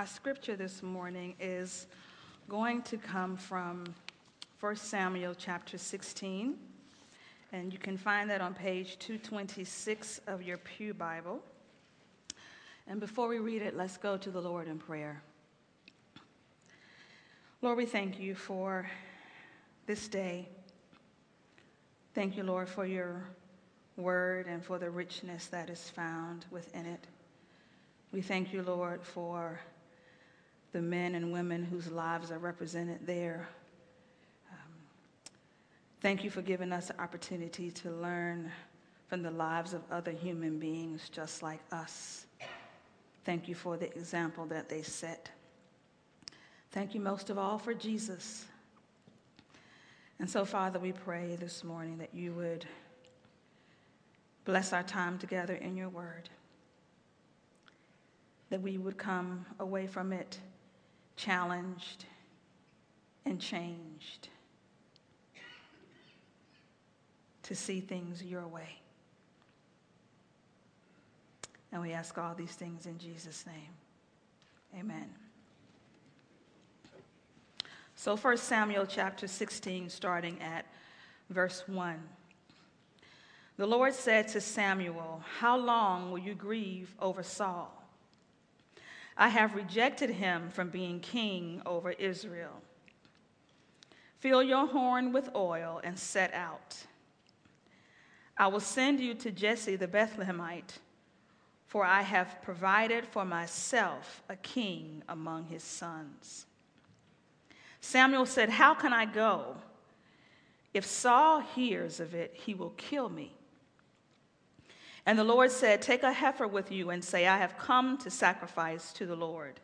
Our scripture this morning is going to come from 1 Samuel chapter 16, and you can find that on page 226 of your Pew Bible. And before we read it, let's go to the Lord in prayer. Lord, we thank you for this day. Thank you, Lord, for your word and for the richness that is found within it. We thank you, Lord, for the men and women whose lives are represented there. Um, thank you for giving us the opportunity to learn from the lives of other human beings just like us. Thank you for the example that they set. Thank you most of all for Jesus. And so, Father, we pray this morning that you would bless our time together in your word that we would come away from it challenged and changed to see things your way. And we ask all these things in Jesus' name. Amen. So, 1 Samuel chapter 16, starting at verse 1. The Lord said to Samuel, How long will you grieve over Saul? I have rejected him from being king over Israel. Fill your horn with oil and set out. I will send you to Jesse the Bethlehemite, for I have provided for myself a king among his sons. Samuel said, How can I go? If Saul hears of it, he will kill me. And the Lord said, Take a heifer with you and say, I have come to sacrifice to the Lord.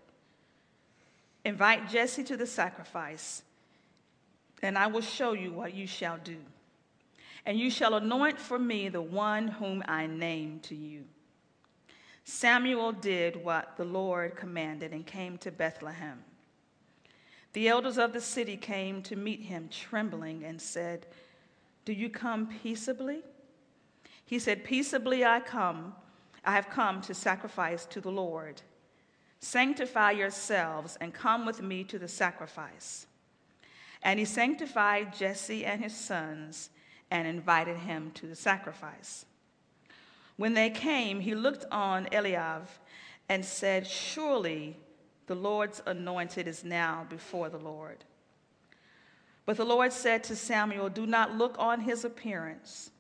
Invite Jesse to the sacrifice, and I will show you what you shall do. And you shall anoint for me the one whom I name to you. Samuel did what the Lord commanded and came to Bethlehem. The elders of the city came to meet him, trembling, and said, Do you come peaceably? He said, Peaceably I come, I have come to sacrifice to the Lord. Sanctify yourselves and come with me to the sacrifice. And he sanctified Jesse and his sons and invited him to the sacrifice. When they came, he looked on Eliab and said, Surely the Lord's anointed is now before the Lord. But the Lord said to Samuel, Do not look on his appearance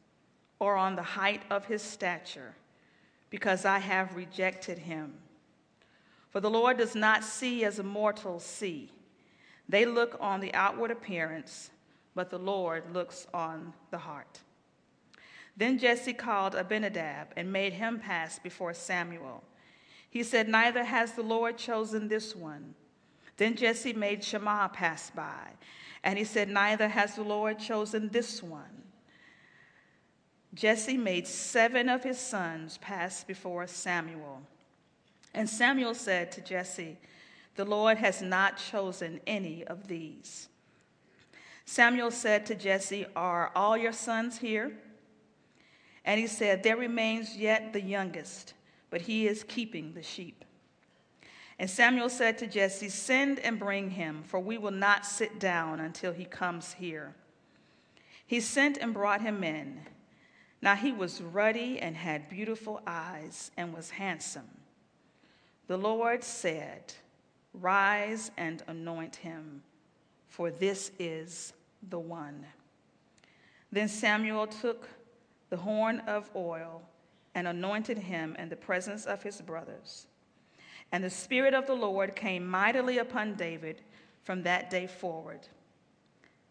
or on the height of his stature, because I have rejected him. For the Lord does not see as mortals see. They look on the outward appearance, but the Lord looks on the heart. Then Jesse called Abinadab and made him pass before Samuel. He said, Neither has the Lord chosen this one. Then Jesse made Shammah pass by, and he said, Neither has the Lord chosen this one. Jesse made seven of his sons pass before Samuel. And Samuel said to Jesse, The Lord has not chosen any of these. Samuel said to Jesse, Are all your sons here? And he said, There remains yet the youngest, but he is keeping the sheep. And Samuel said to Jesse, Send and bring him, for we will not sit down until he comes here. He sent and brought him in. Now he was ruddy and had beautiful eyes and was handsome. The Lord said, Rise and anoint him, for this is the one. Then Samuel took the horn of oil and anointed him in the presence of his brothers. And the Spirit of the Lord came mightily upon David from that day forward.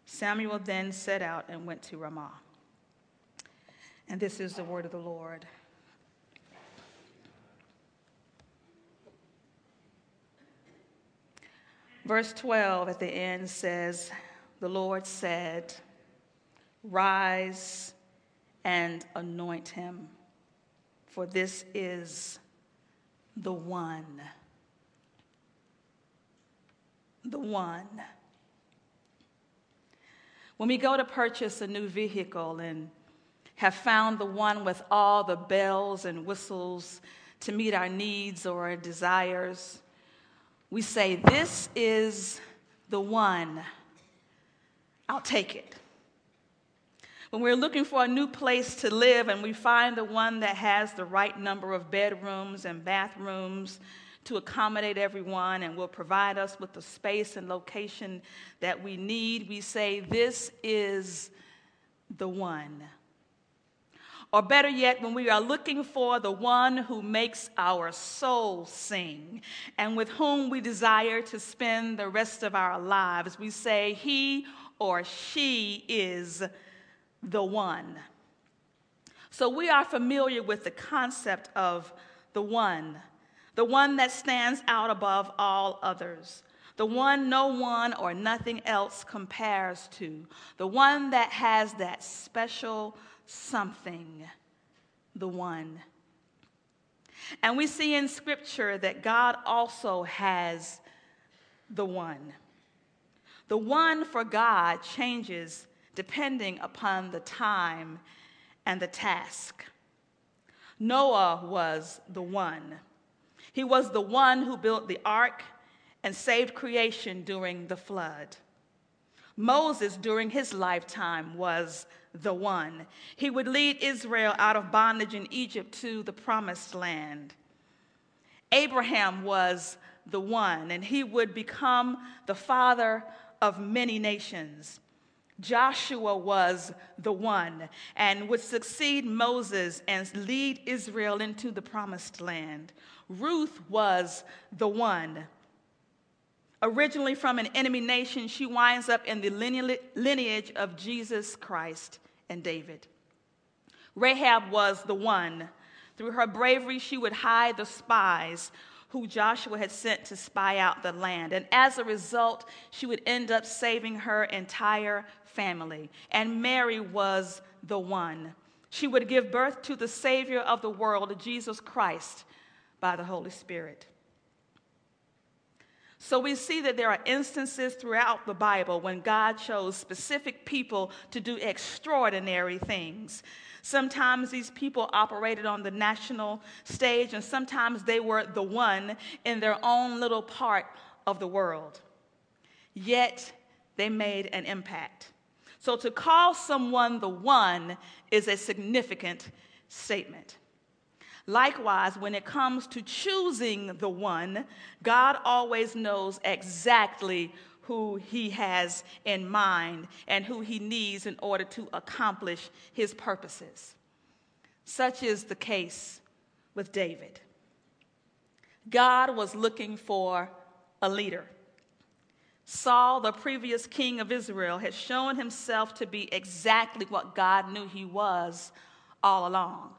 Samuel then set out and went to Ramah. And this is the word of the Lord. Verse 12 at the end says, The Lord said, Rise and anoint him, for this is the one. The one. When we go to purchase a new vehicle and have found the one with all the bells and whistles to meet our needs or our desires, we say, This is the one, I'll take it. When we're looking for a new place to live and we find the one that has the right number of bedrooms and bathrooms to accommodate everyone and will provide us with the space and location that we need, we say, This is the one. Or better yet, when we are looking for the one who makes our soul sing and with whom we desire to spend the rest of our lives, we say, He or she is the one. So we are familiar with the concept of the one, the one that stands out above all others, the one no one or nothing else compares to, the one that has that special something, the one. And we see in Scripture that God also has the one. The one for God changes depending upon the time and the task. Noah was the one. He was the one who built the ark and saved creation during the flood. Moses, during his lifetime, was the one. He would lead Israel out of bondage in Egypt to the promised land. Abraham was the one, and he would become the father of many nations. Joshua was the one and would succeed Moses and lead Israel into the promised land. Ruth was the one. Originally from an enemy nation, she winds up in the lineage of Jesus Christ and David. Rahab was the one. Through her bravery, she would hide the spies who Joshua had sent to spy out the land. And as a result, she would end up saving her entire family. And Mary was the one. She would give birth to the Savior of the world, Jesus Christ, by the Holy Spirit. So we see that there are instances throughout the Bible when God chose specific people to do extraordinary things. Sometimes these people operated on the national stage, and sometimes they were the one in their own little part of the world. Yet they made an impact. So to call someone the one is a significant statement. Likewise, when it comes to choosing the one, God always knows exactly who he has in mind and who he needs in order to accomplish his purposes. Such is the case with David. God was looking for a leader. Saul, the previous king of Israel, had shown himself to be exactly what God knew he was all along.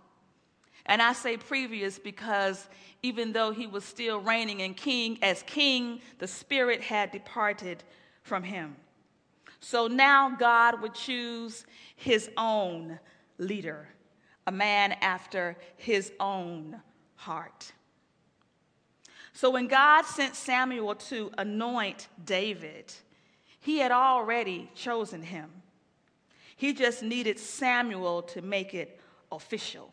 And I say previous because even though he was still reigning and king as king, the spirit had departed from him. So now God would choose his own leader, a man after his own heart. So when God sent Samuel to anoint David, he had already chosen him. He just needed Samuel to make it official.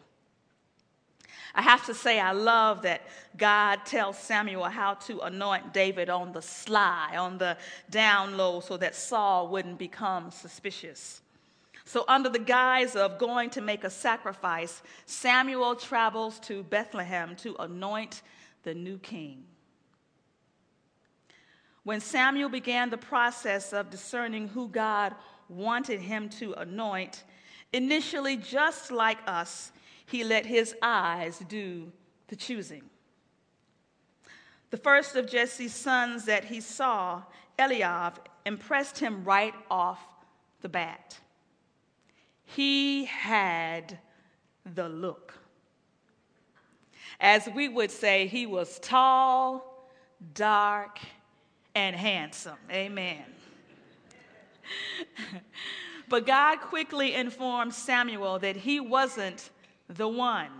I have to say, I love that God tells Samuel how to anoint David on the sly, on the down low, so that Saul wouldn't become suspicious. So, under the guise of going to make a sacrifice, Samuel travels to Bethlehem to anoint the new king. When Samuel began the process of discerning who God wanted him to anoint, initially, just like us, he let his eyes do the choosing. The first of Jesse's sons that he saw, Eliab, impressed him right off the bat. He had the look. As we would say, he was tall, dark, and handsome. Amen. but God quickly informed Samuel that he wasn't the one.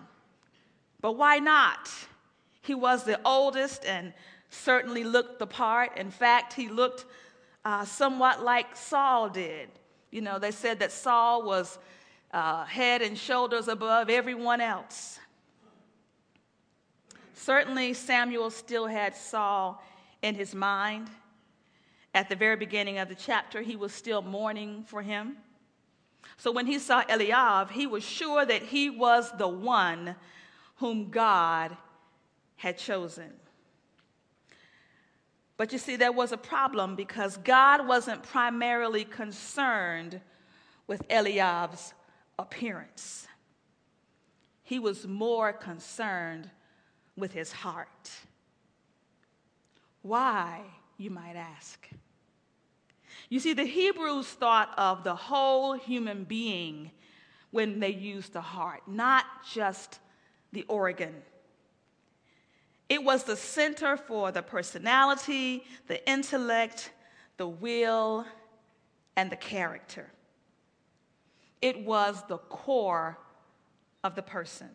But why not? He was the oldest and certainly looked the part. In fact, he looked uh, somewhat like Saul did. You know, they said that Saul was uh, head and shoulders above everyone else. Certainly, Samuel still had Saul in his mind. At the very beginning of the chapter, he was still mourning for him. So when he saw Eliab, he was sure that he was the one whom God had chosen. But you see, there was a problem because God wasn't primarily concerned with Eliab's appearance, he was more concerned with his heart. Why, you might ask? You see, the Hebrews thought of the whole human being when they used the heart, not just the organ. It was the center for the personality, the intellect, the will, and the character. It was the core of the person.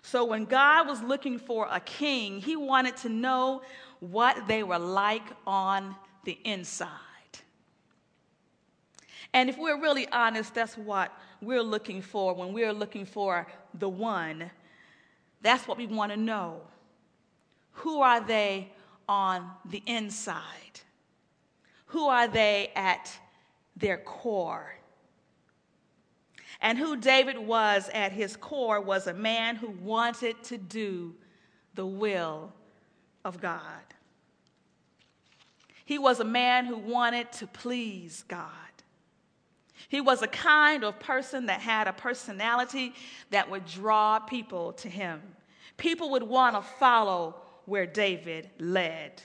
So when God was looking for a king, he wanted to know what they were like on the inside. And if we're really honest, that's what we're looking for when we're looking for the one. That's what we want to know. Who are they on the inside? Who are they at their core? And who David was at his core was a man who wanted to do the will of God. He was a man who wanted to please God. He was a kind of person that had a personality that would draw people to him. People would want to follow where David led.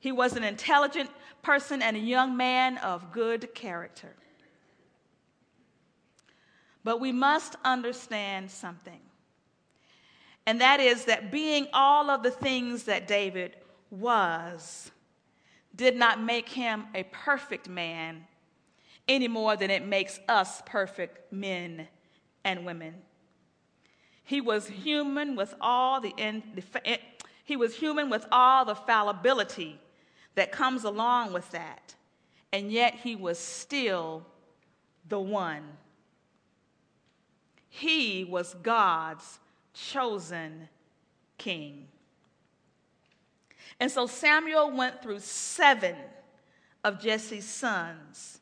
He was an intelligent person and a young man of good character. But we must understand something. And that is that being all of the things that David was did not make him a perfect man any more than it makes us perfect men and women. He was human with all the, in, the eh, he was human with all the fallibility that comes along with that. And yet he was still the one. He was God's chosen king. And so Samuel went through seven of Jesse's sons,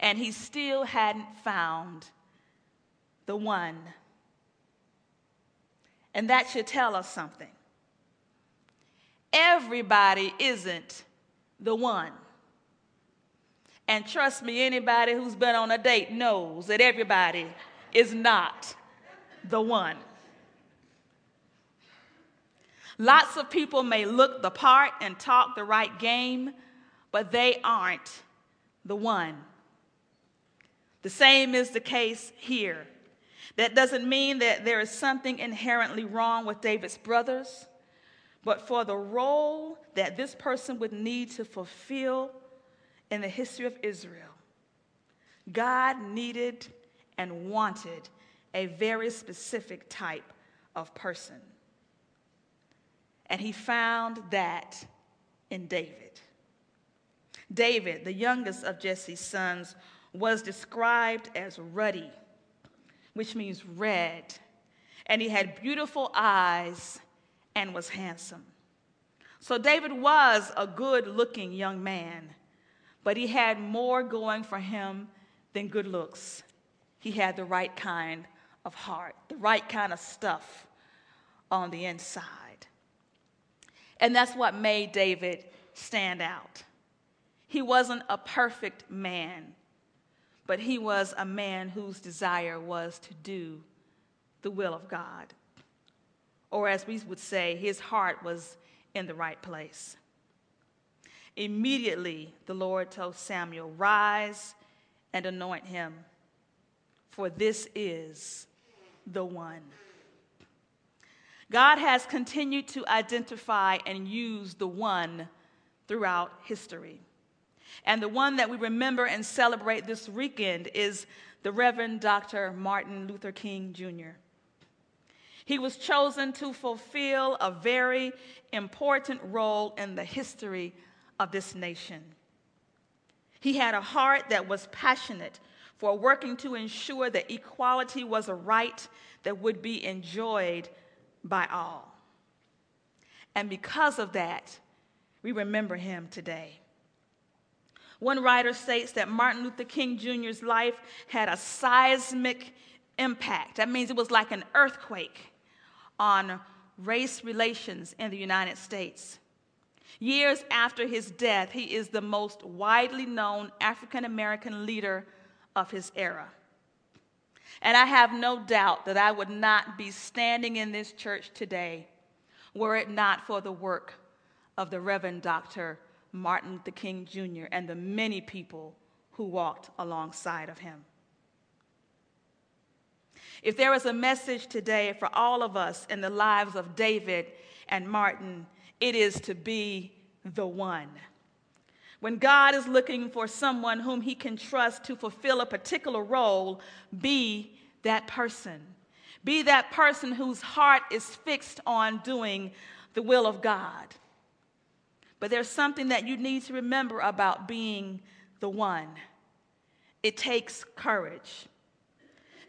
and he still hadn't found the one. And that should tell us something. Everybody isn't the one. And trust me, anybody who's been on a date knows that everybody is not the one. Lots of people may look the part and talk the right game, but they aren't the one. The same is the case here. That doesn't mean that there is something inherently wrong with David's brothers, but for the role that this person would need to fulfill in the history of Israel, God needed and wanted a very specific type of person. And he found that in David. David, the youngest of Jesse's sons, was described as ruddy, which means red, and he had beautiful eyes and was handsome. So David was a good looking young man, but he had more going for him than good looks. He had the right kind of heart, the right kind of stuff on the inside. And that's what made David stand out. He wasn't a perfect man, but he was a man whose desire was to do the will of God. Or, as we would say, his heart was in the right place. Immediately, the Lord told Samuel, Rise and anoint him, for this is the one. God has continued to identify and use the one throughout history. And the one that we remember and celebrate this weekend is the Reverend Dr. Martin Luther King Jr. He was chosen to fulfill a very important role in the history of this nation. He had a heart that was passionate for working to ensure that equality was a right that would be enjoyed by all. And because of that, we remember him today. One writer states that Martin Luther King Jr.'s life had a seismic impact. That means it was like an earthquake on race relations in the United States. Years after his death, he is the most widely known African American leader of his era. And I have no doubt that I would not be standing in this church today were it not for the work of the Reverend Dr. Martin Luther King Jr. and the many people who walked alongside of him. If there is a message today for all of us in the lives of David and Martin, it is to be the one. When God is looking for someone whom he can trust to fulfill a particular role, be that person. Be that person whose heart is fixed on doing the will of God. But there's something that you need to remember about being the one it takes courage.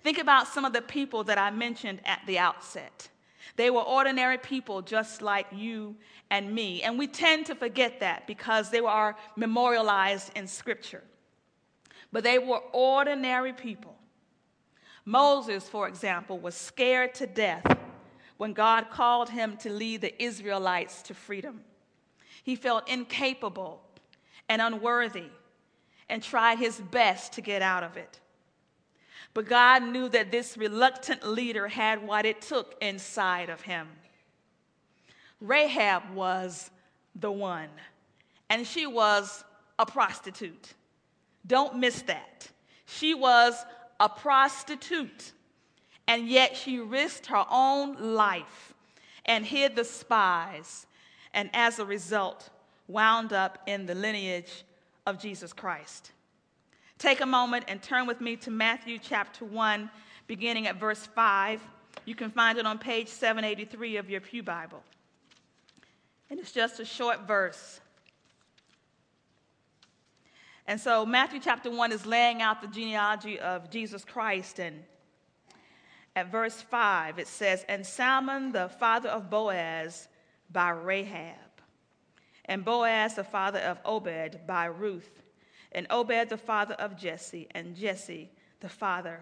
Think about some of the people that I mentioned at the outset. They were ordinary people just like you and me. And we tend to forget that because they are memorialized in Scripture. But they were ordinary people. Moses, for example, was scared to death when God called him to lead the Israelites to freedom. He felt incapable and unworthy and tried his best to get out of it. But God knew that this reluctant leader had what it took inside of him. Rahab was the one, and she was a prostitute. Don't miss that. She was a prostitute, and yet she risked her own life and hid the spies, and as a result, wound up in the lineage of Jesus Christ. Take a moment and turn with me to Matthew chapter 1, beginning at verse 5. You can find it on page 783 of your Pew Bible. And it's just a short verse. And so, Matthew chapter 1 is laying out the genealogy of Jesus Christ. And at verse 5, it says, And Salmon, the father of Boaz, by Rahab, and Boaz, the father of Obed, by Ruth and Obed the father of Jesse, and Jesse the father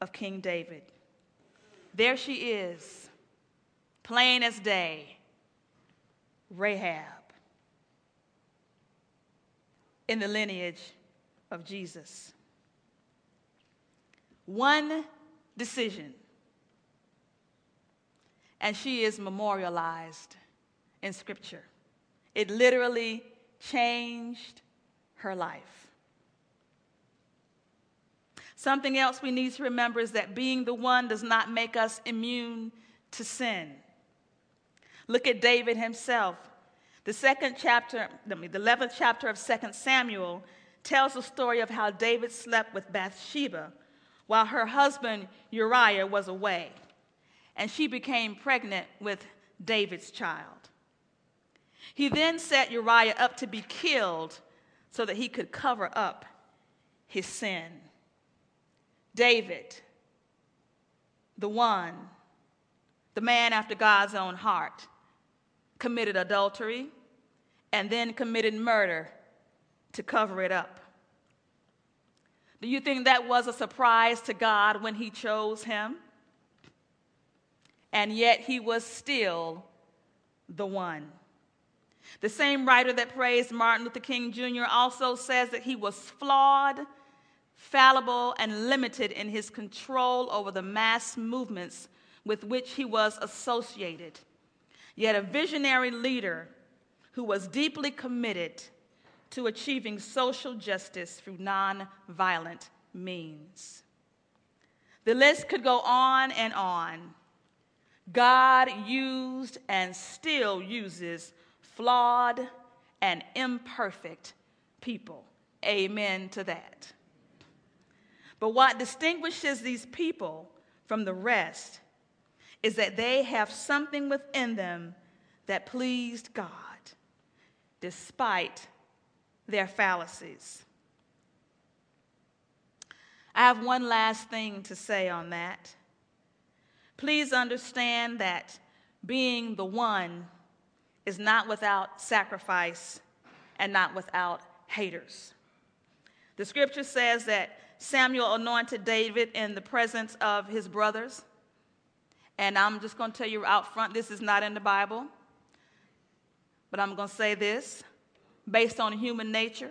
of King David. There she is, plain as day, Rahab, in the lineage of Jesus. One decision, and she is memorialized in Scripture. It literally changed her life. Something else we need to remember is that being the one does not make us immune to sin. Look at David himself. The second chapter, the 11th chapter of 2 Samuel tells the story of how David slept with Bathsheba while her husband Uriah was away, and she became pregnant with David's child. He then set Uriah up to be killed so that he could cover up his sin. David, the one, the man after God's own heart, committed adultery and then committed murder to cover it up. Do you think that was a surprise to God when He chose him? And yet He was still the one. The same writer that praised Martin Luther King Jr. also says that he was flawed fallible, and limited in his control over the mass movements with which he was associated, yet a visionary leader who was deeply committed to achieving social justice through nonviolent means. The list could go on and on. God used and still uses flawed and imperfect people. Amen to that. But what distinguishes these people from the rest is that they have something within them that pleased God despite their fallacies. I have one last thing to say on that. Please understand that being the one is not without sacrifice and not without haters. The scripture says that Samuel anointed David in the presence of his brothers. And I'm just going to tell you out front this is not in the Bible. But I'm going to say this based on human nature.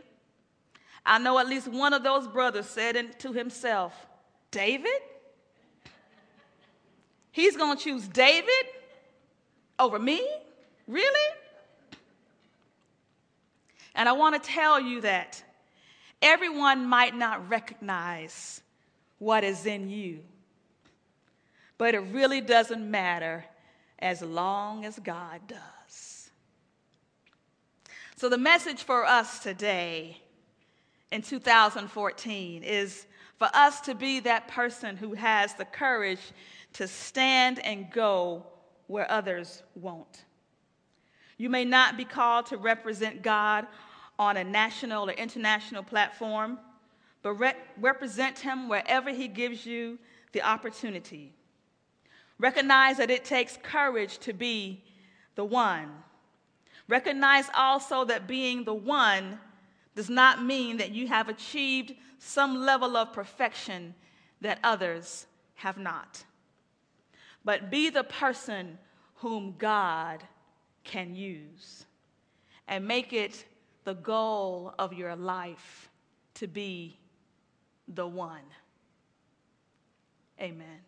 I know at least one of those brothers said to himself, David? He's going to choose David over me? Really? And I want to tell you that everyone might not recognize what is in you, but it really doesn't matter as long as God does. So, the message for us today in 2014 is for us to be that person who has the courage to stand and go where others won't. You may not be called to represent God on a national or international platform, but re- represent Him wherever He gives you the opportunity. Recognize that it takes courage to be the one. Recognize also that being the one does not mean that you have achieved some level of perfection that others have not. But be the person whom God can use and make it the goal of your life to be the one. Amen.